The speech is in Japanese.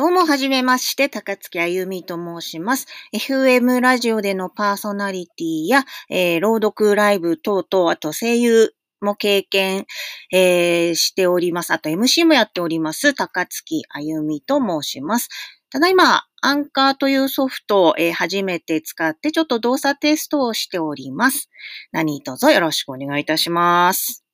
どうも、はじめまして、高月あゆみと申します。FM ラジオでのパーソナリティや、えー、朗読ライブ等々、あと声優も経験、えー、しております。あと MC もやっております。高月あゆみと申します。ただいま、アンカーというソフトを、えー、初めて使ってちょっと動作テストをしております。何卒よろしくお願いいたします。